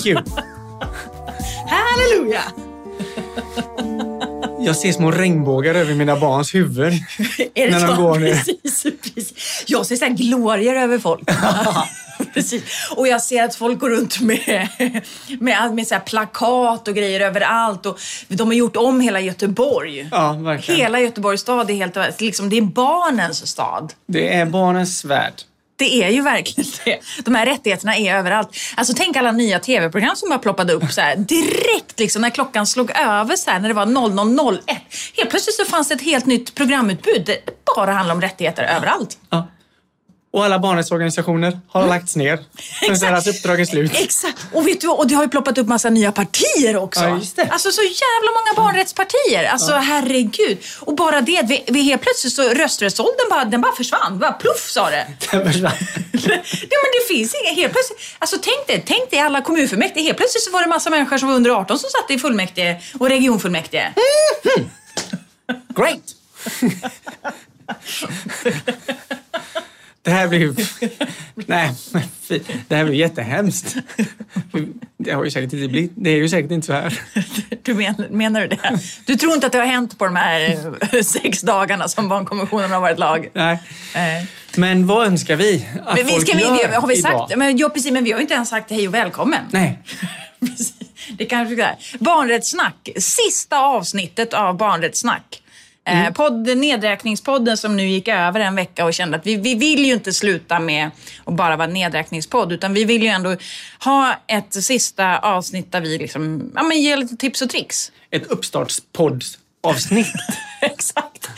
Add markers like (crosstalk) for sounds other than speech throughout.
Thank you! Halleluja! Jag ser små regnbågar över mina barns huvuden. Är det När de går ner. Precis, precis. Jag ser så här glorior över folk. (laughs) precis. Och jag ser att folk går runt med, med, med så plakat och grejer överallt. Och de har gjort om hela Göteborg. Ja, verkligen. Hela Göteborgs stad är helt... Liksom, det är barnens stad. Det är barnens värld. Det är ju verkligen (laughs) det. De här rättigheterna är överallt. Alltså tänk alla nya tv-program som bara ploppade upp så här direkt liksom när klockan slog över så här när det var 00.01. Helt plötsligt så fanns det ett helt nytt programutbud. Det bara handlar om rättigheter överallt. Ja. Och alla barnens organisationer har lagts ner. (laughs) Sen Exakt. deras uppdrag är slut. Exakt. Och vet du? Och det har ju ploppat upp massa nya partier också. Ja, just det. Alltså så jävla många barnrättspartier. Alltså herregud. Och bara det, vi, vi helt plötsligt så rösträttsåldern bara, den bara försvann. Bara pluff sa det. (laughs) Den försvann. (laughs) Nej men det finns inga, helt plötsligt, alltså tänk dig, tänk dig alla kommunfullmäktige, helt plötsligt så var det massa människor som var under 18 som satt i fullmäktige och regionfullmäktige. Great! Det här blir ju... Nej, men fy. det här blir jättehemskt. Det har ju säkert inte blivit... Det är ju säkert inte så här. Du men, menar du det? Du tror inte att det har hänt på de här eh, sex dagarna som barnkonventionen har varit lag? Nej. Nej. Men vad önskar vi att Men vi, folk vi, gör har vi idag? sagt, men, ja, precis, men vi har ju inte ens sagt hej och välkommen. Nej. (laughs) Precis. Det kanske är. Barnrättssnack. Sista avsnittet av Barnrättssnack. Eh, podd, nedräkningspodden som nu gick över en vecka och kände att vi, vi vill ju inte sluta med att bara vara nedräkningspodd utan vi vill ju ändå ha ett sista avsnitt där vi liksom, ja, men ger lite tips och tricks. Ett uppstartspodd-avsnitt. (laughs) Exakt.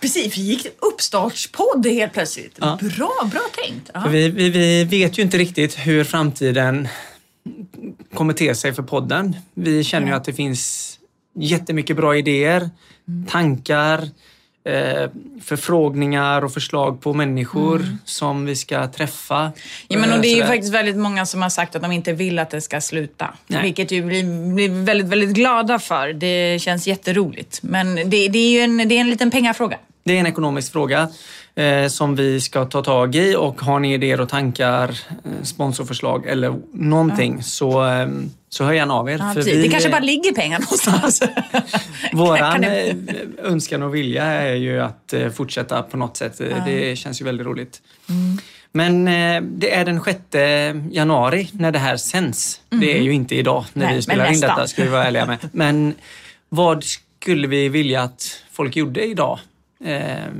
Precis, vi gick uppstartspodd helt plötsligt. Ja. Bra, bra tänkt. Vi, vi, vi vet ju inte riktigt hur framtiden kommer te sig för podden. Vi känner ju att det finns jättemycket bra idéer, tankar, eh, förfrågningar och förslag på människor som vi ska träffa. Mm. Ja, men och Eh, det är ju sådär. faktiskt väldigt många som har sagt att de inte vill att det ska sluta. Nej. Vilket ju blir, blir väldigt, väldigt glada för. Det känns jätteroligt. Men det, det är ju en, det är en liten pengafråga. Det är en ekonomisk fråga eh, som vi ska ta tag i och har ni idéer och tankar, eh, sponsorförslag eller någonting så, eh, så hör gärna av er. Ja, vi- det kanske bara ligger pengar någonstans. (laughs) Våran Kan det- eh, önskan och vilja är ju att fortsätta på något sätt. Eh, Det känns ju väldigt roligt. Mm. Men det är den 6 januari när det här sänds. Det är ju inte idag när Mm. Nej, vi spelar in detta, ska vi vara ärliga med. Men vad skulle vi vilja att folk gjorde idag? Eh,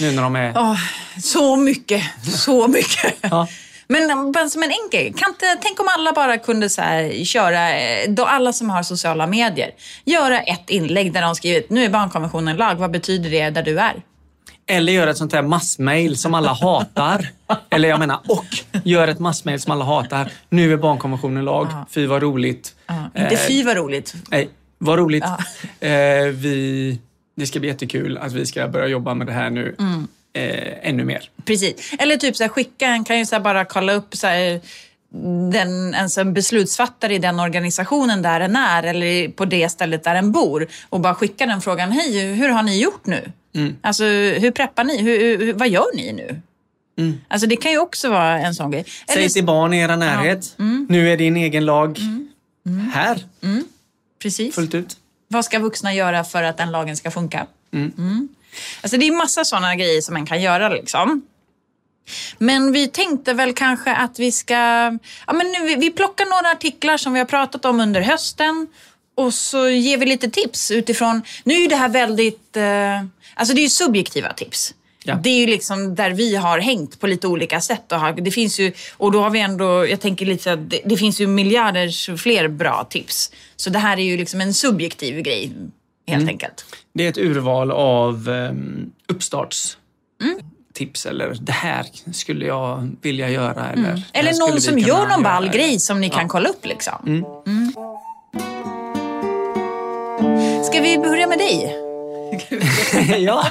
nu när de är... Åh, så mycket, så (laughs) mycket. Ja. Men som en enkel, kan inte, tänk om alla bara kunde så här, köra, eh, då alla som har sociala medier, göra ett inlägg där de skriver nu är barnkonventionen lag, vad betyder det där du är? Eller göra ett sånt här massmail som alla hatar. (laughs) Eller jag menar, och gör ett massmail som alla hatar. Nu är barnkonventionen lag. Fy vad roligt. Ja, inte Eh, fy vad roligt. Nej, vad roligt. Ja. Eh, vi, det ska bli jättekul att vi ska börja jobba med det här nu Mm. eh, ännu mer. Precis. Eller typ så här, skicka en, kan ju så bara kolla upp så här, den, alltså en beslutsfattare i den organisationen där den är eller på det stället där den bor och bara skicka den frågan. Hej, hur har ni gjort nu? Alltså, hur preppar ni? Hur, hur, vad gör ni nu? Alltså, det kan ju också vara en sån grej. Säg till barn i era närhet. Mm. Nu är din egen lag här, precis. fullt ut. Vad ska vuxna göra för att den lagen ska funka? Mm. Alltså det är massa sådana grejer som man kan göra. liksom. Men vi tänkte väl kanske att vi ska... Ja, men nu, vi- plockar några artiklar som vi har pratat om under hösten och så ger vi lite tips utifrån... Nu är det här väldigt... Eh, alltså det är ju subjektiva tips. Ja. Det är ju liksom där vi har hängt på lite olika sätt. Och har, det finns ju, och då har vi ändå, jag tänker lite att det, det finns ju miljarders fler bra tips. Så det här är ju liksom en subjektiv grej helt enkelt. Det är ett urval av um, uppstarts Mm. tips eller det här skulle jag vilja göra. Eller, här Eller någon som gör någon ball grej som ni kan kolla upp liksom. Mm. Ska vi börja med dig? (laughs) ja.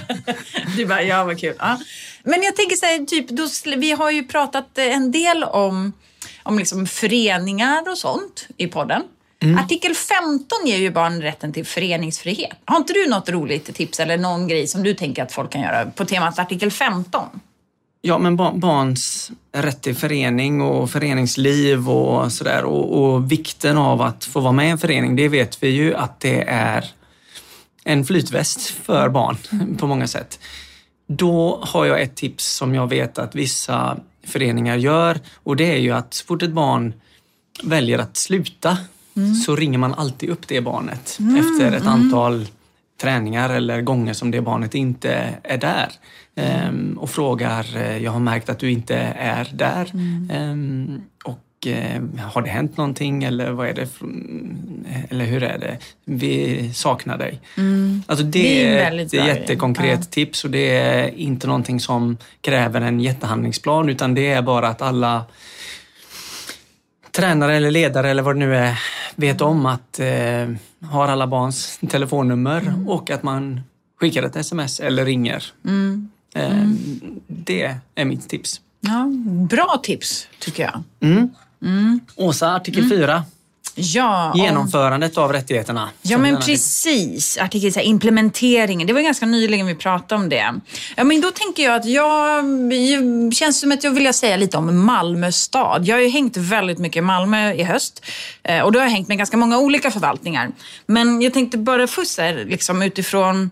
Du bara, ja vad kul. Ja. Men jag tänker så här, typ, då, vi har ju pratat eh, en del om, om liksom föreningar och sånt i podden. Artikel 15 ger ju barn rätten till föreningsfrihet. Har inte du något roligt tips eller någon grej som du tänker att folk kan göra på temat artikel 15? Ja, men barns rätt till förening och föreningsliv och sådär och, och, vikten av att få vara med i en förening, det vet vi ju att det är en flytväst för barn (laughs) på många sätt. Då har jag ett tips som jag vet att vissa föreningar gör och det är ju att så fort ett barn väljer att sluta mm. så ringer man alltid upp det barnet mm. efter ett mm. antal träningar eller gånger som det barnet inte är där. Um, och frågar, jag har märkt att du inte är där. Um, och uh, har det hänt någonting eller vad är det? För, eller hur är det? Vi saknar dig. Mm. Alltså det, det är ett jättekonkret ja. tips och det är inte någonting som kräver en jättehandlingsplan utan det är bara att alla tränare eller ledare eller vad det nu är vet om att eh, har alla barns telefonnummer mm. och att man skickar ett sms eller ringer. Mm. Eh, mm. Det är mitt tips. Ja, bra tips tycker jag. Mm. Mm. Åsa, artikel 4. Mm. Ja, Genomförandet om... av rättigheterna. Ja, men precis. Artikel, så här, implementeringen. Det var ganska nyligen vi pratade om det. Ja, men då tänker jag att jag... känns som att jag vill säga lite om Malmö stad. Jag har ju hängt väldigt mycket i Malmö i höst eh, och då har jag hängt med ganska många olika förvaltningar. Men jag tänkte bara först liksom utifrån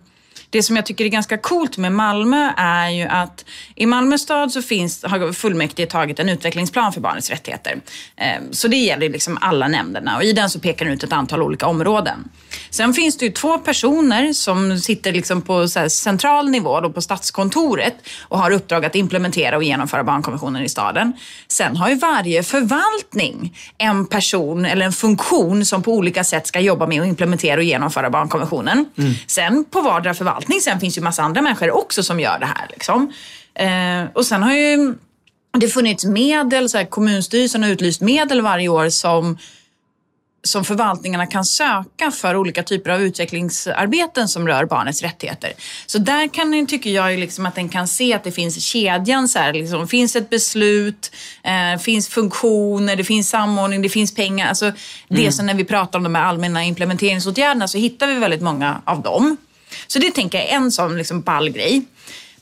det som jag tycker är ganska coolt med Malmö är ju att i Malmö stad så finns, har fullmäktige tagit en utvecklingsplan för barnets rättigheter. Eh, så det gäller liksom alla nämnderna och i den så pekar den ut ett antal olika områden. Sen finns det ju två personer som sitter liksom på central nivå då på Stadskontoret och har uppdrag att implementera och genomföra barnkonventionen i staden. Sen har ju varje förvaltning en person eller en funktion som på olika sätt ska jobba med att implementera och genomföra barnkonventionen. Mm. Sen på vardera förvaltning förvaltning. Sen finns ju massa andra människor också som gör det här. Liksom. Eh, och sen har ju det funnits medel, så här, kommunstyrelsen har utlyst medel varje år som som förvaltningarna kan söka för olika typer av utvecklingsarbeten som rör barnets rättigheter. Så där kan, tycker jag liksom att den kan se att det finns kedjan. Så här, liksom, finns ett beslut, eh, finns funktioner, det finns samordning, det finns pengar. Alltså, mm. Det som när vi pratar om de här allmänna implementeringsåtgärderna så hittar vi väldigt många av dem. Så det tänker jag är en sån liksom ball grej.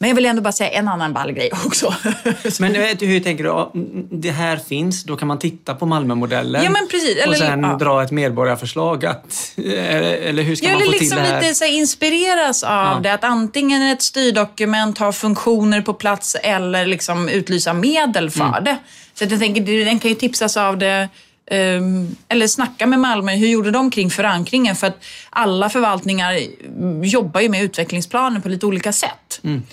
Men jag vill ändå bara säga en annan ball grej också. (laughs) men hur tänker du? Det här finns, då kan man titta på Malmömodellen ja, men precis. Eller, och sen ja. dra ett medborgarförslag. Att, eller hur ska ja, man få liksom till det här? lite så inspireras av ja. det. Att antingen ett styrdokument har funktioner på plats eller liksom utlysa medel för mm. det. Så jag tänker, den kan ju tipsas av det eller snacka med Malmö, hur gjorde de kring förankringen? För att alla förvaltningar jobbar ju med utvecklingsplaner på lite olika sätt. Mm.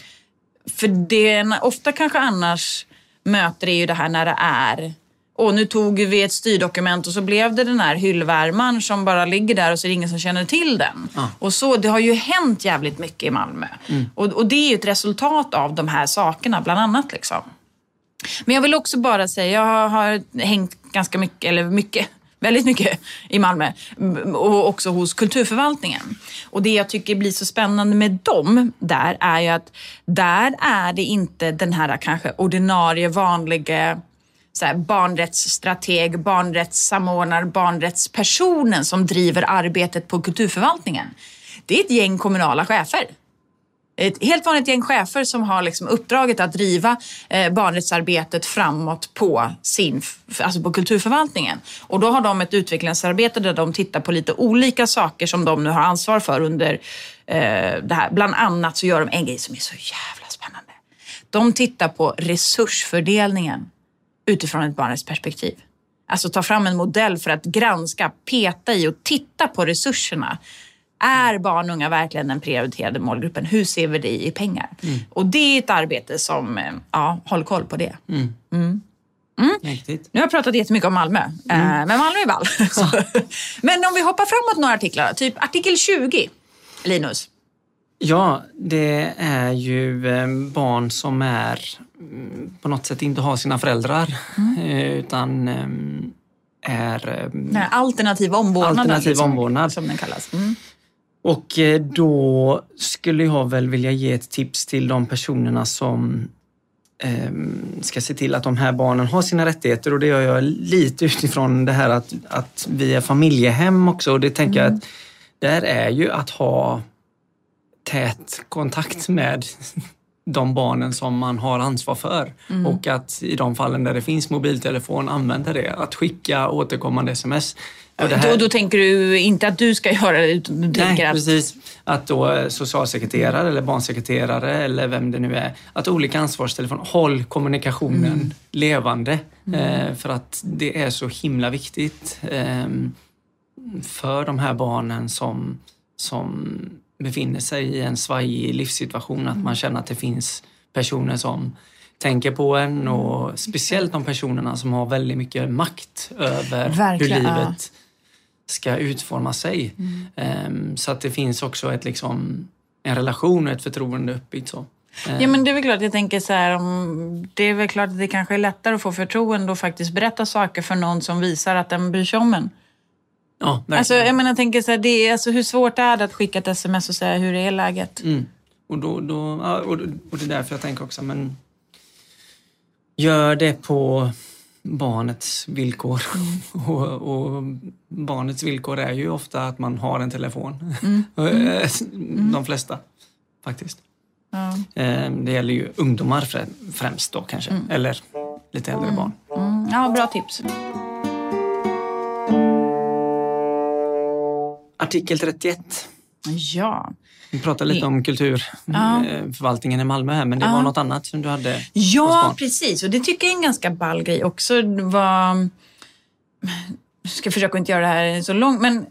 För det ofta kanske annars möter är ju det här när det är och nu tog vi ett styrdokument och så blev det den här hyllvärmaren som bara ligger där och så är det ingen som känner till den. Ah. Och så, det har ju hänt jävligt mycket i Malmö. Mm. Och, och, det är ju ett resultat av de här sakerna, bland annat. Liksom. Men jag vill också bara säga, jag har hängt ganska mycket, eller mycket, (laughs) väldigt mycket i Malmö och också hos kulturförvaltningen. Och det jag tycker blir så spännande med dem där är ju att där är det inte den här kanske ordinarie vanliga så här, barnrättsstrateg, barnrättssamordnare, barnrättspersonen som driver arbetet på kulturförvaltningen. Det är ett gäng kommunala chefer ett helt vanligt gäng chefer som har liksom uppdraget att driva eh, barnrättsarbetet framåt på, sin, alltså på kulturförvaltningen. Och då har de ett utvecklingsarbete där de tittar på lite olika saker som de nu har ansvar för under eh, det här. Bland annat så gör de en grej som är så jävla spännande. De tittar på resursfördelningen utifrån ett barnrättsperspektiv. Alltså ta fram en modell för att granska, peta i och titta på resurserna är barn och unga verkligen den prioriterade målgruppen? Hur ser vi det i pengar? Mm. Och det är ett arbete som, eh, ja, håll koll på det. Mm. Mm. mm. Nu har jag pratat jättemycket om Malmö, mm. eh, men Malmö är ball. (laughs) men om vi hoppar framåt några artiklar, typ artikel 20, Linus. Ja, det är ju eh, barn som är mm, på något sätt inte har sina föräldrar utan är... Nej, alternativ omvårdnad. Alternativ liksom, omvårdnad. Som den kallas. Och eh, då skulle jag väl vilja ge ett tips till de personerna som eh, ska se till att de här barnen har sina rättigheter och det gör jag lite utifrån det här att, att vi är familjehem också och det tänker mm. jag att där är ju att ha tät kontakt med (laughs) de barnen som man har ansvar för. Mm. Och att i de fallen där det finns mobiltelefon använda det. Att skicka återkommande sms. Och här... då, då, tänker du inte att du ska (laughs) göra det, utan du tänker Nej, att... precis. Att då socialsekreterare eller barnsekreterare eller vem det nu är, att olika ansvarstelefoner, håll kommunikationen mm. levande. Mm. Eh, för att det är så himla viktigt eh, för de här barnen som, som befinner sig i en svajig livssituation, att man känner att det finns personer som tänker på en och speciellt de personerna som har väldigt mycket makt över Verkligen, hur livet ska utforma sig. Mm. Um, så att det finns också ett, liksom, en relation och ett förtroende uppbyggt. Så. Ja men det är väl klart, jag tänker så här, om, det är väl klart att det kanske är lättare att få förtroende och faktiskt berätta saker för någon som visar att den bryr sig om en. Ja, verkligen. alltså, jag menar, jag tänker så här, det är, alltså, hur svårt är det att skicka ett sms och säga hur är läget? Mm. Och, då, då, och, och det är därför jag tänker också, men gör det på barnets villkor. Mm. (laughs) Och, och, barnets villkor är ju ofta att man har en telefon. Mm. (laughs) Mm. De flesta faktiskt. Ja. Ehm, det gäller ju ungdomar främst då kanske, mm. eller lite äldre barn. Ja, bra tips. Artikel 31. Ja. Vi pratade lite om kulturförvaltningen ja. i Malmö här, men det ja. var något annat som du hade Ja, precis. Och det tycker jag är en ganska ball grej också. Var... Jag ska försöka inte göra det här så långt, men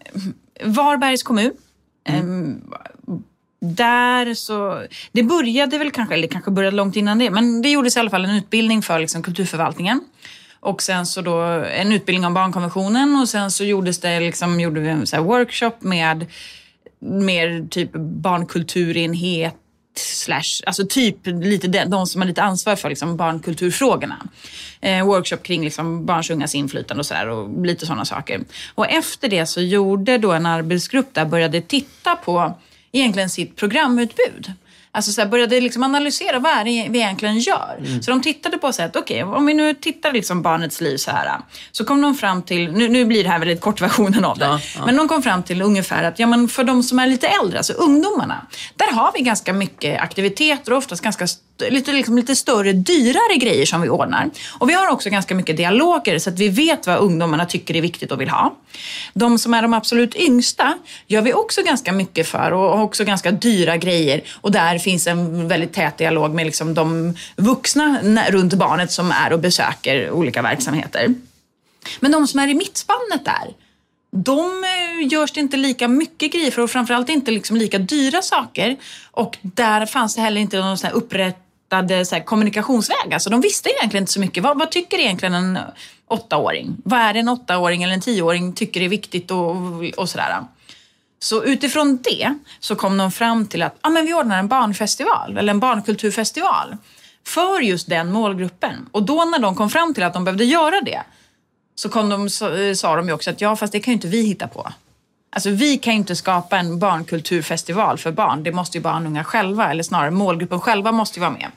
Varbergs kommun. Mm. där så, det började väl kanske, eller kanske började långt innan det, men det gjordes i alla fall en utbildning för liksom kulturförvaltningen. Och sen så då en utbildning om barnkonventionen och sen så gjordes det liksom, gjorde vi en workshop med mer typ barnkulturenhet slash, alltså typ lite de, de som har lite ansvar för liksom barnkulturfrågorna. Eh, workshop kring liksom barns och ungas inflytande och sådär och lite sådana saker. Och efter det så gjorde då en arbetsgrupp där började titta på egentligen sitt programutbud. Alltså så här, började liksom analysera vad är det vi egentligen gör. Mm. Så de tittade på så att okej, okay, om vi nu tittar liksom barnets liv så här. Så kom de fram till, nu, nu blir det här väldigt kortversionen av det. Ja, ja. Men de kom fram till ungefär att ja, men för de som är lite äldre, alltså ungdomarna. Där har vi ganska mycket aktiviteter och oftast ganska lite, liksom, lite större, dyrare grejer som vi ordnar. Och vi har också ganska mycket dialoger så att vi vet vad ungdomarna tycker är viktigt och vill ha. De som är de absolut yngsta gör vi också ganska mycket för och också ganska dyra grejer. Och där finns en väldigt tät dialog med liksom de vuxna runt barnet som är och besöker olika verksamheter. Men de som är i mittspannet där, de eh, görs det inte lika mycket grejer för och framförallt inte liksom lika dyra saker. Och där fanns det heller inte någon sån här så här. Alltså, de visste egentligen inte så mycket. Vad, vad, tycker egentligen en åttaåring? Vad är det en åttaåring eller en tioåring tycker är viktigt och, och sådär. Så utifrån det så kom de fram till att ah, men vi ordnar en barnfestival eller en barnkulturfestival för just den målgruppen. Och då när de kom fram till att de behövde göra det så kom de, så, eh, sa de ju också att ja, fast det kan ju inte vi hitta på. Alltså vi kan ju inte skapa en barnkulturfestival för barn. Det måste ju barn och unga själva, eller snarare målgruppen själva måste ju vara med.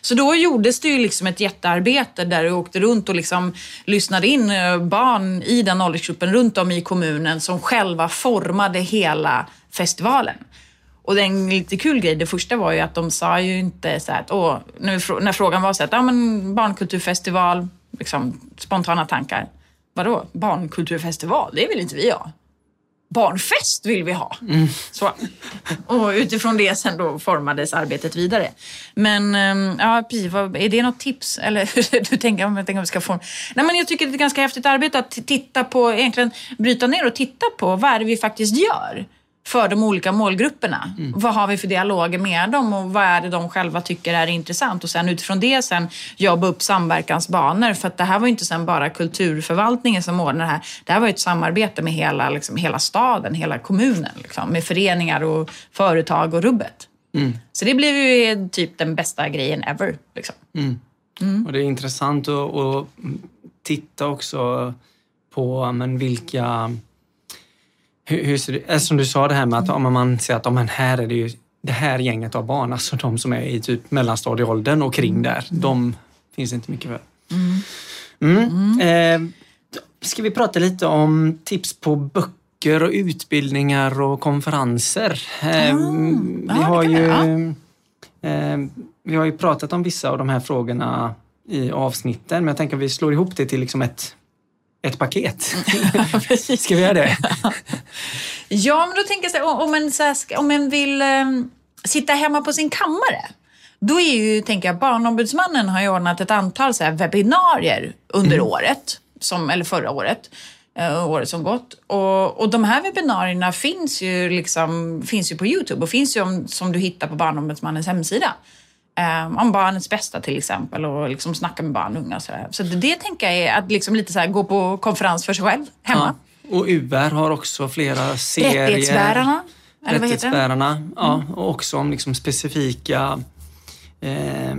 Så då gjordes det ju liksom ett jättearbete där du åkte runt och liksom lyssnade in eh, barn i den åldersgruppen runt om i kommunen som själva formade hela festivalen. Och en lite kul grej, det första var ju att de sa ju inte så att, åh, när, när frågan var så att, ja men barnkulturfestival, liksom spontana tankar. Vadå, barnkulturfestival? Det vill inte vi ha barnfest vill vi ha. Mm. Så. Och utifrån det sen då formades arbetet vidare. Men ehm, ja, precis, är det något tips? Eller (laughs) du tänker om jag tänker om vi ska få... Nej, men jag tycker det är ett ganska häftigt arbete att titta på, egentligen bryta ner och titta på vad är det vi faktiskt gör för de olika målgrupperna. Mm. Vad har vi för dialoger med dem och vad är det de själva tycker är intressant? Och sen utifrån det sen jobba upp samverkansbanor. För att det här var inte sen bara kulturförvaltningen som ordnade det här. Det här var ett samarbete med hela, liksom, hela staden, hela kommunen. Liksom, med föreningar och företag och rubbet. Mm. Så det blev ju typ den bästa grejen ever. Liksom. Mm. mm. Och det är intressant att, att titta också på men, vilka hur, hur alltså som du sa det här med att om man ser att om här är det ju det här gänget av barn, alltså de som är i typ mellanstadieåldern och kring där, mm. de finns inte mycket för. Mm. Mm. Eh, ska vi prata lite om tips på böcker och utbildningar och konferenser? Eh, vi har ju eh, vi har ju pratat om vissa av de här frågorna i avsnitten, men jag tänker att vi slår ihop det till liksom ett, ett paket. (laughs) Ska vi göra det? (laughs) ja, men då tänker jag så här, om en, så här, om en vill um, sitta hemma på sin kammare, då är ju, tänker jag, Barnombudsmannen har ju ordnat ett antal så här webbinarier under mm. året, som, eller förra året, uh, året som gått. Och, och de här webbinarierna finns ju, liksom, finns ju på Youtube och finns ju om, som du hittar på Barnombudsmannens hemsida. Um, om barnets bästa till exempel och liksom snacka med barn och unga. Så, så det, det tänker jag är att liksom lite så här, gå på konferens för sig själv hemma. Ja. Och UR har också flera serier. Rättighetsbärarna. Rättighetsbärarna, ja. Mm. Och också om liksom specifika eh,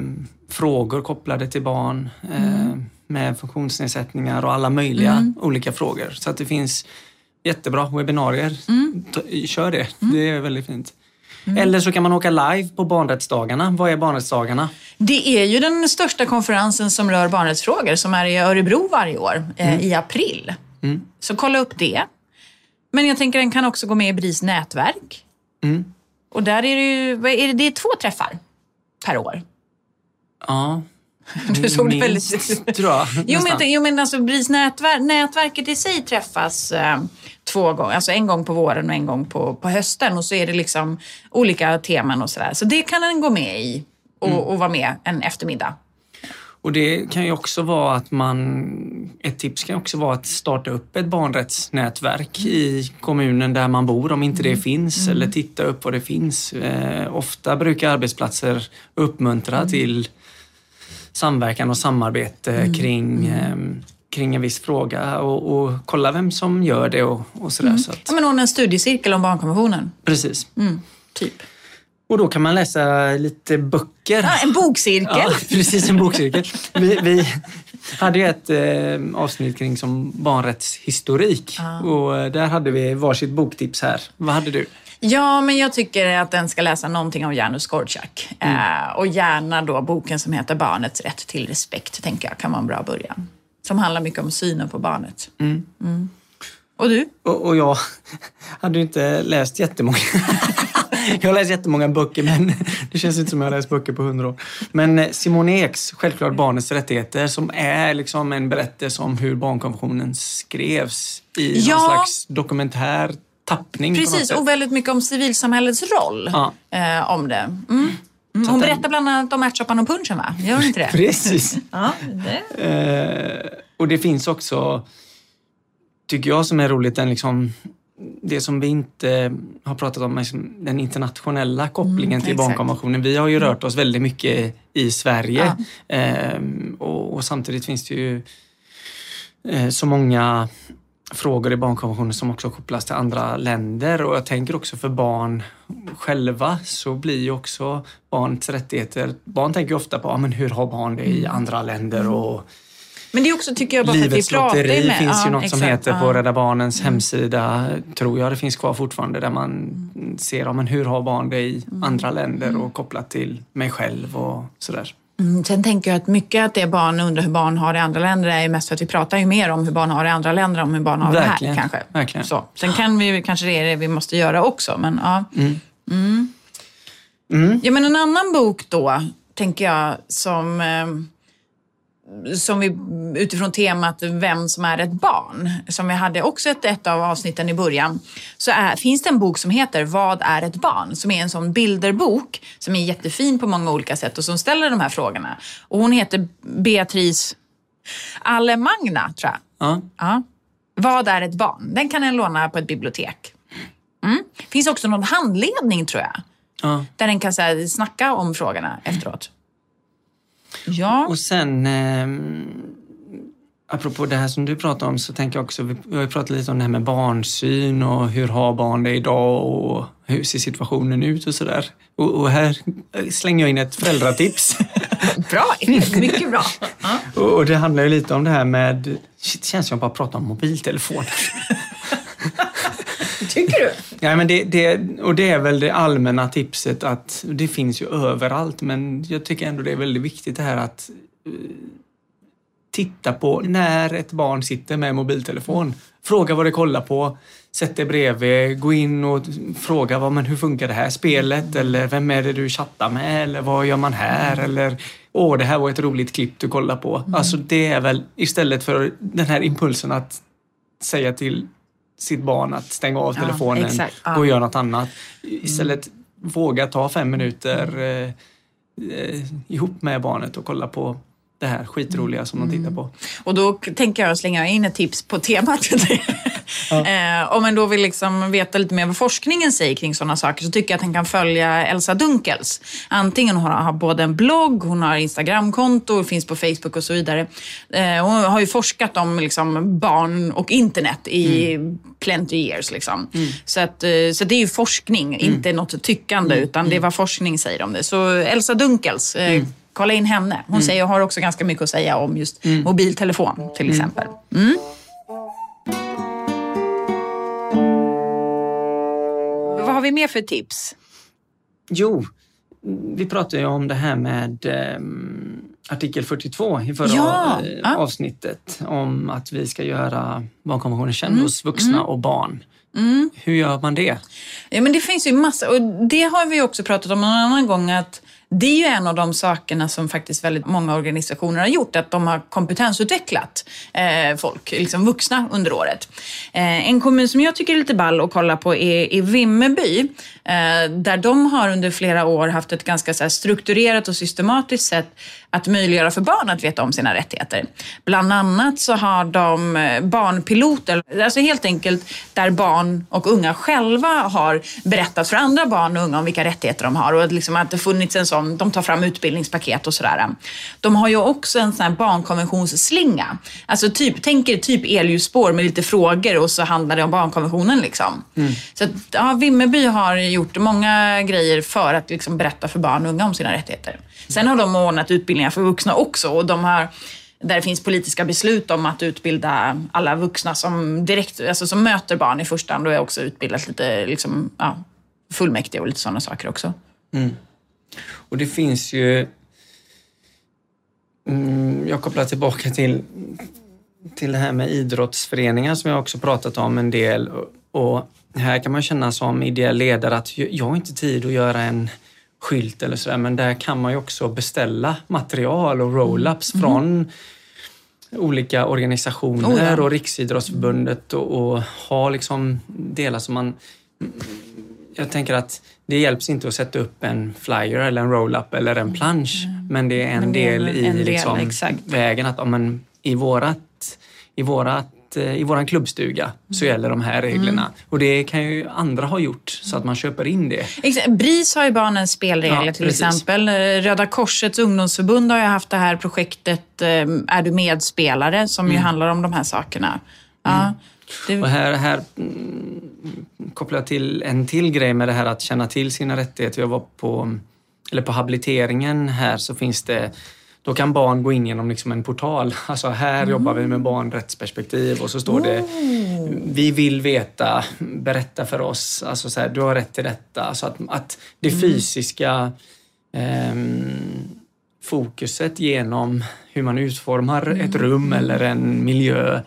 frågor kopplade till barn eh, mm. med funktionsnedsättningar och alla möjliga mm. olika frågor. Så att det finns jättebra webbinarier. Mm. Kör det, mm. det är väldigt fint. Mm. Eller så kan man åka live på barnrättsdagarna. Vad är barnrättsdagarna? Det är ju den största konferensen som rör barnrättsfrågor som är i Örebro varje år eh, mm. i april. Mm. Så kolla upp det. Men jag tänker den kan också gå med i BRIS nätverk. Mm. Och där är det ju, är det, det är två träffar per år. Ja. Du såg Minst, väldigt... tror jag. (laughs) Jo men, jo, men alltså BRIS nätverk, nätverket i sig träffas eh, två gånger, alltså en gång på våren och en gång på, på hösten och så är det liksom olika teman och sådär. Så det kan den gå med i och, mm. och vara med en eftermiddag. Och det kan ju också vara att man, ett tips kan också vara att starta upp ett barnrättsnätverk i kommunen där man bor om inte det mm. finns mm. eller titta upp vad det finns. Eh, ofta brukar arbetsplatser uppmuntra mm. till samverkan och samarbete mm. kring eh, kring en viss fråga och, och kolla vem som gör det och, och sådär. Mm. Så att... Ja, men ordna en studiecirkel om barnkonventionen. Precis. Mm, typ. Och då kan man läsa lite böcker. Ja, en bokcirkel. Ja, precis, en bokcirkel. Vi, vi hade ju ett eh, avsnitt kring som barnrättshistorik ah. och eh, där hade vi varsitt boktips här. Vad hade du? Ja, men jag tycker att den ska läsa någonting av Janusz Korczak. Mm. Eh, och gärna då boken som heter Barnets rätt till respekt, tänker jag kan vara en bra början. Som handlar mycket om synen på barnet. Mm. Mm. Och du? Och, och jag (laughs) hade inte läst jättemånga. (laughs) jag har läst jättemånga böcker men (laughs) det känns inte som jag har läst böcker på hundra år. Men eh, Simone Eks, Självklart barnets rättigheter, som är liksom en berättelse om hur barnkonventionen skrevs i ja. någon slags dokumentär tappning. Precis, och väldigt mycket om civilsamhällets roll ja. eh, om det. Mm. Mm, hon berättar bland annat om ärtsoppan och punchen va? Gör hon inte det? (laughs) Precis. ja, det. Eh, och det finns också, tycker jag som är roligt, den liksom, det som vi inte har pratat om, liksom, den internationella kopplingen mm, till exakt. barnkonventionen. Vi har ju mm. rört oss väldigt mycket i Sverige ja. eh, och, och, samtidigt finns det ju eh, så många frågor i barnkonventionen som också kopplas till andra länder och jag tänker också för barn själva så blir ju också barns rättigheter, barn tänker ofta på ah, men hur har barn det i mm. andra länder och men det är också, tycker jag, bara Livets för att vi lotteri med. finns ja, ju något exakt, som heter ja. på Rädda Barnens mm. hemsida, tror jag det finns kvar fortfarande, där man mm. ser ja, men hur har barn det i mm. andra länder och mm. kopplat till mig själv och sådär. Mm, sen tänker jag att mycket att det barn undrar hur barn har det i andra länder är ju mest för att vi pratar ju mer om hur barn har det i andra länder än om hur barn har verkligen, det här. Kanske. Verkligen. Så. Sen kan vi kanske det är det vi måste göra också. Men, ja. Mm. Mm. Mm. ja, men en annan bok då, tänker jag, som eh, som vi, utifrån temat vem som är ett barn, som vi hade också ett, ett av avsnitten i början, så är, finns det en bok som heter Vad är ett barn? Som är en sån bilderbok som är jättefin på många olika sätt och som ställer de här frågorna. Och hon heter Beatrice Alemagna, tror jag. Ja. ja. Vad är ett barn? Den kan en låna på ett bibliotek. Mm. finns också någon handledning, tror jag. Ja. Där den kan så här, snacka om frågorna efteråt. Ja. Och sen, eh, apropå det här som du pratar om, så tänker jag också, vi har pratat lite om det här med barnsyn och hur har barn det idag och hur ser situationen ut och sådär. Och, och, här slänger jag in ett föräldratips. (laughs) bra, mycket bra. (laughs) Och, och, det handlar ju lite om det här med, shit, känns som jag bara pratar om mobiltelefoner. Tycker du? Ja, men det, det, och det är väl det allmänna tipset att det finns ju överallt men jag tycker ändå det är väldigt viktigt det här att uh, titta på när ett barn sitter med mobiltelefon. Fråga vad det kollar på. Sätt dig bredvid, gå in och fråga vad, men hur funkar det här spelet? Eller vem är det du chattar med? Eller vad gör man här? Eller åh, det här var ett roligt klipp du kollar på. Mm. Alltså det är väl istället för den här impulsen att säga till sitt barn att stänga av telefonen, ja, gå och göra något annat. Istället mm. våga ta fem minuter eh, eh, ihop med barnet och kolla på det här skitroliga som de tittar mm. på. Och då tänker jag slänga in ett tips på temat. (laughs) (laughs) ja. (laughs) eh, om man då vill liksom veta lite mer vad forskningen säger kring sådana saker så tycker jag att han kan följa Elsa Dunkels. Antingen hon har både en blogg, hon har Instagramkonto, finns på Facebook och så vidare. Eh, hon har ju forskat om liksom barn och internet i mm. plenty years. Liksom. Mm. Så, att, eh, så det är ju forskning, mm. inte något tyckande, mm. utan det är mm. vad forskning säger om det. Så Elsa Dunkels eh, kolla in henne. Hon mm. säger, har också ganska mycket att säga om just mm. mobiltelefon till mm. exempel. Mm. Vi mer för tips? Jo, vi pratade ju om det här med eh, artikel 42 i förra ja. Eh, avsnittet om att vi ska göra barnkonventionen känd mm. hos vuxna mm. och barn. Mm. Hur gör man det? Ja, men det finns ju massa och det har vi också pratat om en annan gång att det är ju en av de sakerna som faktiskt väldigt många organisationer har gjort, att de har kompetensutvecklat eh, folk, liksom vuxna, under året. Eh, en kommun som jag tycker är lite ball att kolla på är, är Vimmerby, eh, där de har under flera år haft ett ganska så strukturerat och systematiskt sätt att möjliggöra för barn att veta om sina rättigheter. Bland annat så har de eh, barnpiloter, alltså helt enkelt där barn och unga själva har berättat för andra barn och unga om vilka rättigheter de har och liksom att det funnits en sån, de tar fram utbildningspaket och sådär. De har ju också en sån här barnkonventionsslinga. Alltså typ, tänk er typ elljusspår med lite frågor och så handlar det om barnkonventionen liksom. Mm. Så att, ja, Vimmerby har gjort många grejer för att liksom berätta för barn och unga om sina rättigheter. Sen har de ordnat utbildningar för vuxna också och de har där det finns politiska beslut om att utbilda alla vuxna som direkt alltså som möter barn i första hand Då är också utbildat lite liksom, ja, fullmäktige och lite sådana saker också. Mm. Och det finns ju... Mm, jag kopplar tillbaka till, till det här med idrottsföreningar som jag också pratat om en del. Och här kan man känna som ideell ledare att jag har inte tid att göra en skylt eller sådär, men där kan man ju också beställa material och roll-ups mm. från olika organisationer oh ja. och Riksidrottsförbundet och, och ha liksom delar som man... Jag tänker att det hjälps inte att sätta upp en flyer eller en roll-up eller en plansch, mm. men det är en det är del i en liksom del, vägen att om i vårat, i vårat Eh, i vår klubbstuga så gäller de här reglerna. Mm. Och det kan ju andra ha gjort så att man köper in det. BRIS har ju barnens spelregler ja, till precis. exempel. Röda Korsets ungdomsförbund har ju haft det här projektet eh, Är du medspelare som mm. ju handlar om de här sakerna. Ja, mm. det... Och här, här mm, kopplar jag till en till grej med det här att känna till sina rättigheter. Jag var på, eller på habiliteringen här så finns det då kan barn gå in genom liksom en portal. (laughs) Alltså här mm. jobbar vi med barnrättsperspektiv och så står det mm. Vi vill veta, berätta för oss. Alltså så här, du har rätt till detta. Så att, att det mm. fysiska eh, fokuset genom hur man utformar mm. ett rum eller en miljö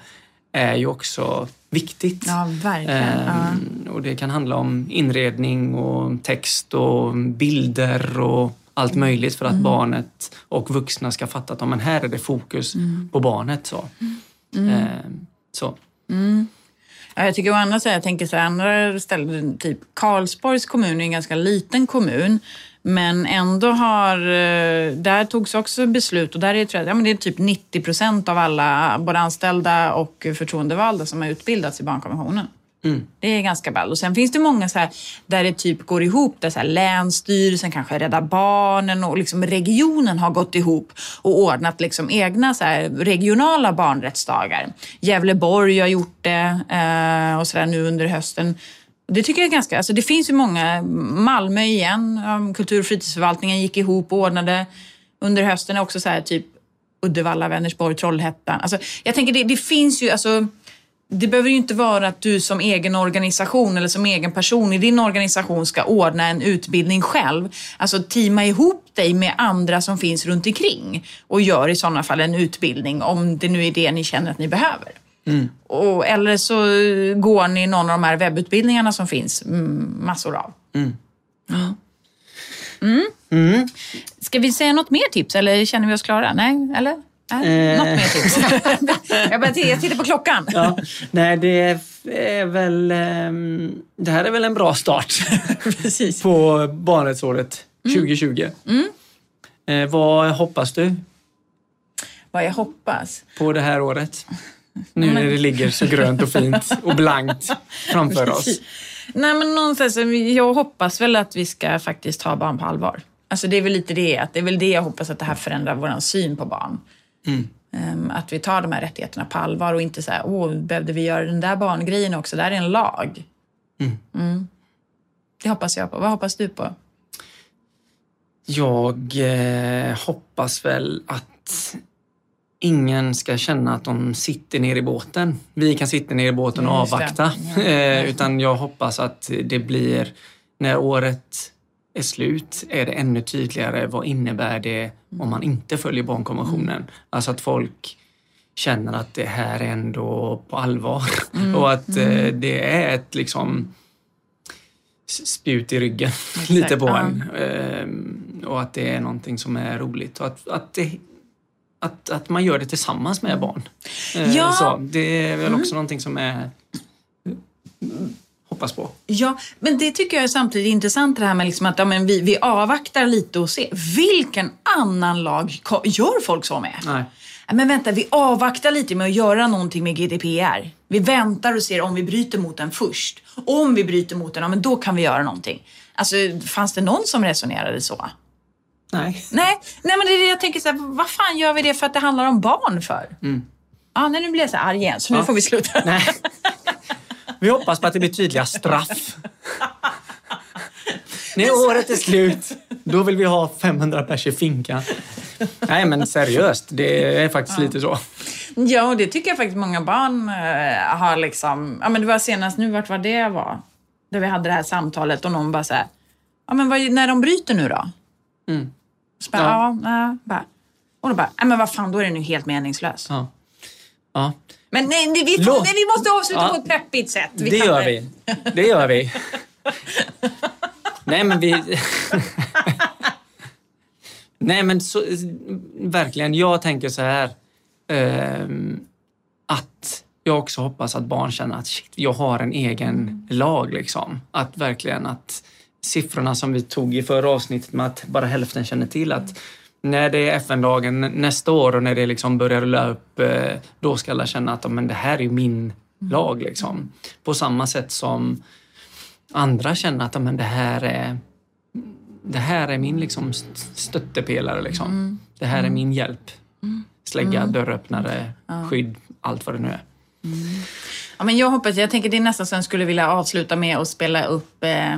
är ju också viktigt. Ja, verkligen. Eh. Och det kan handla om inredning och text och bilder och allt möjligt för att mm. barnet och vuxna ska fatta att men här är det fokus mm. på barnet. Så. Mm. Eh, så. Mm. Ja, jag tycker å andra sidan, jag tänker så här, andra ställen, typ Karlsborgs kommun är en ganska liten kommun. Men ändå har, eh, där togs också beslut och där är det, ja, men det är typ 90 procent av alla, både anställda och förtroendevalda som har utbildats i barnkonventionen. Mm. Det är ganska ball. Och sen finns det många så här, där det typ går ihop, där så här, Länsstyrelsen, kanske Rädda Barnen och liksom regionen har gått ihop och ordnat liksom egna så här, regionala barnrättsdagar. Gävleborg har gjort det eh, och så där, nu under hösten. Det tycker jag är ganska, alltså det finns ju många, Malmö igen, kultur och fritidsförvaltningen gick ihop och ordnade under hösten också så här, typ Uddevalla, Vänersborg, Trollhättan. Alltså, jag tänker det, det finns ju, alltså det behöver ju inte vara att du som egen organisation eller som egen person i din organisation ska ordna en utbildning själv. Alltså teama ihop dig med andra som finns runt omkring och gör i sådana fall en utbildning om det nu är det ni känner att ni behöver. Mm. Och, eller så går ni någon av de här webbutbildningarna som finns mm, massor av. Mm. Mm. Mm. Ska vi säga något mer tips eller känner vi oss klara? Nej, eller? Nej, eh. Något mer tips? (laughs) jag, bara, jag tittar på klockan. ja, nej, det är väl... Um, det här är väl en bra start (laughs) Precis. på barnrättsåret 2020. Mm. mm. Eh, vad hoppas du? Vad jag hoppas? På det här året? (laughs) Nu när det ligger så grönt och fint och blankt framför oss. Nej, men någonstans, jag hoppas väl att vi ska faktiskt ta barn på allvar. Alltså det är väl lite det, att det är väl det jag hoppas att det här förändrar vår syn på barn. Mm. Um, att vi tar de här rättigheterna på allvar och inte så här, åh, behövde vi göra den där barngrejen också? Det här är en lag. Mm. Mm. Det hoppas jag på. Vad hoppas du på? Jag eh, hoppas väl att ingen ska känna att de sitter ner i båten. Vi kan sitta ner i båten och avvakta. (laughs) Eh, utan jag hoppas att det blir, när året är slut, är det ännu tydligare vad innebär det om man inte följer barnkonventionen. Mm. Alltså att folk känner att det här är ändå på allvar mm. (laughs) och att mm. eh, det är ett liksom spjut i ryggen (laughs) lite på en. Eh, och att det är någonting som är roligt och att, att det att, att man gör det tillsammans med barn. Eh, ja. Så, det är väl också mm. någonting som är hoppas på. Ja, men det tycker jag är samtidigt intressant det här med liksom att ja, men vi, vi avvaktar lite och ser. Vilken annan lag gör folk så med? Nej. Men vänta, vi avvaktar lite med att göra någonting med GDPR. Vi väntar och ser om vi bryter mot den först. Om vi bryter mot den, ja, men då kan vi göra någonting. Alltså, fanns det någon som resonerade så? Nej. Nej, nej men det är det jag tänker så här, vad fan gör vi det för att det handlar om barn för? Mm. Ja, nej, nu blir jag så arg igen, så nu ja. får vi sluta. (laughs) Nej. Vi hoppas på att det blir tydliga straff. (laughs) När året är slut, då vill vi ha 500 pers i finkan. Nej men seriöst, det är faktiskt ja. lite så. Ja, och det tycker jag faktiskt många barn äh, har liksom... Ja, men det var senast nu, vart var det var? Där vi hade det här samtalet och någon bara så här, ja men vad, när de bryter nu då? Mm. Så bara, ja. ja, bara. Och då bara, ja men vad fan, då är den ju helt meningslös. Ja. ja. Men nej, vi, får, nej, vi måste avsluta ja. på ett peppigt sätt. Vi det gör vi. Det gör vi. (laughs) nej men vi... (laughs) nej men så, verkligen, jag tänker så här. Eh, att jag också hoppas att barn känner att shit, jag har en egen lag. Liksom. Att verkligen att siffrorna som vi tog i förra avsnittet med att bara hälften känner till att när det är FN-dagen nästa år och när det liksom börjar rulla upp, eh, då ska alla känna att men det här är min lag. Liksom. På samma sätt som andra känner att men det här är det här är min liksom stöttepelare. Liksom. Mm. Det här är min hjälp. Slägga, mm. dörröppnare, skydd, allt vad det nu är. Mm. Ja, men jag hoppas, jag tänker det är nästan så jag skulle vilja avsluta med att spela upp eh,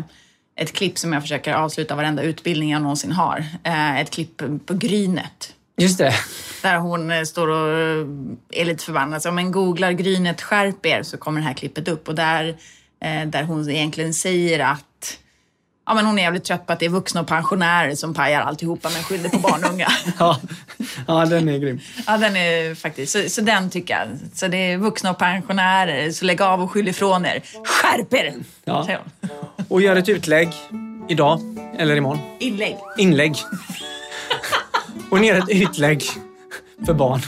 ett klipp som jag försöker avsluta varenda utbildning jag någonsin har. Eh, ett klipp på Grynet. Just det. Där hon eh, står och är lite förbannad. Så om en googlar Grynet skärp er så kommer det här klippet upp och där, eh, där hon egentligen säger att ja, men hon är jävligt trött på att det är vuxna och pensionärer som pajar alltihopa men skyller på barn och unga. (laughs) ja. ja, den är grym. Ja, den är faktiskt. Så, så den tycker jag. Så det är vuxna och pensionärer, så lägg av och skyll ifrån er. Skärp er! Ja. Och gör ett utlägg idag eller imorgon. Inlägg. Inlägg. och gör ett utlägg för barn.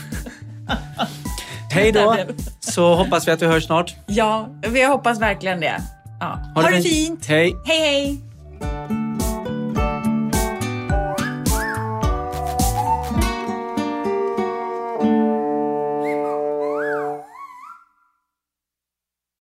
Hej då, så hoppas vi att vi hörs snart. Ja, vi hoppas verkligen det. Ja. Ha, ha det fint. Hej. Hej, hej. you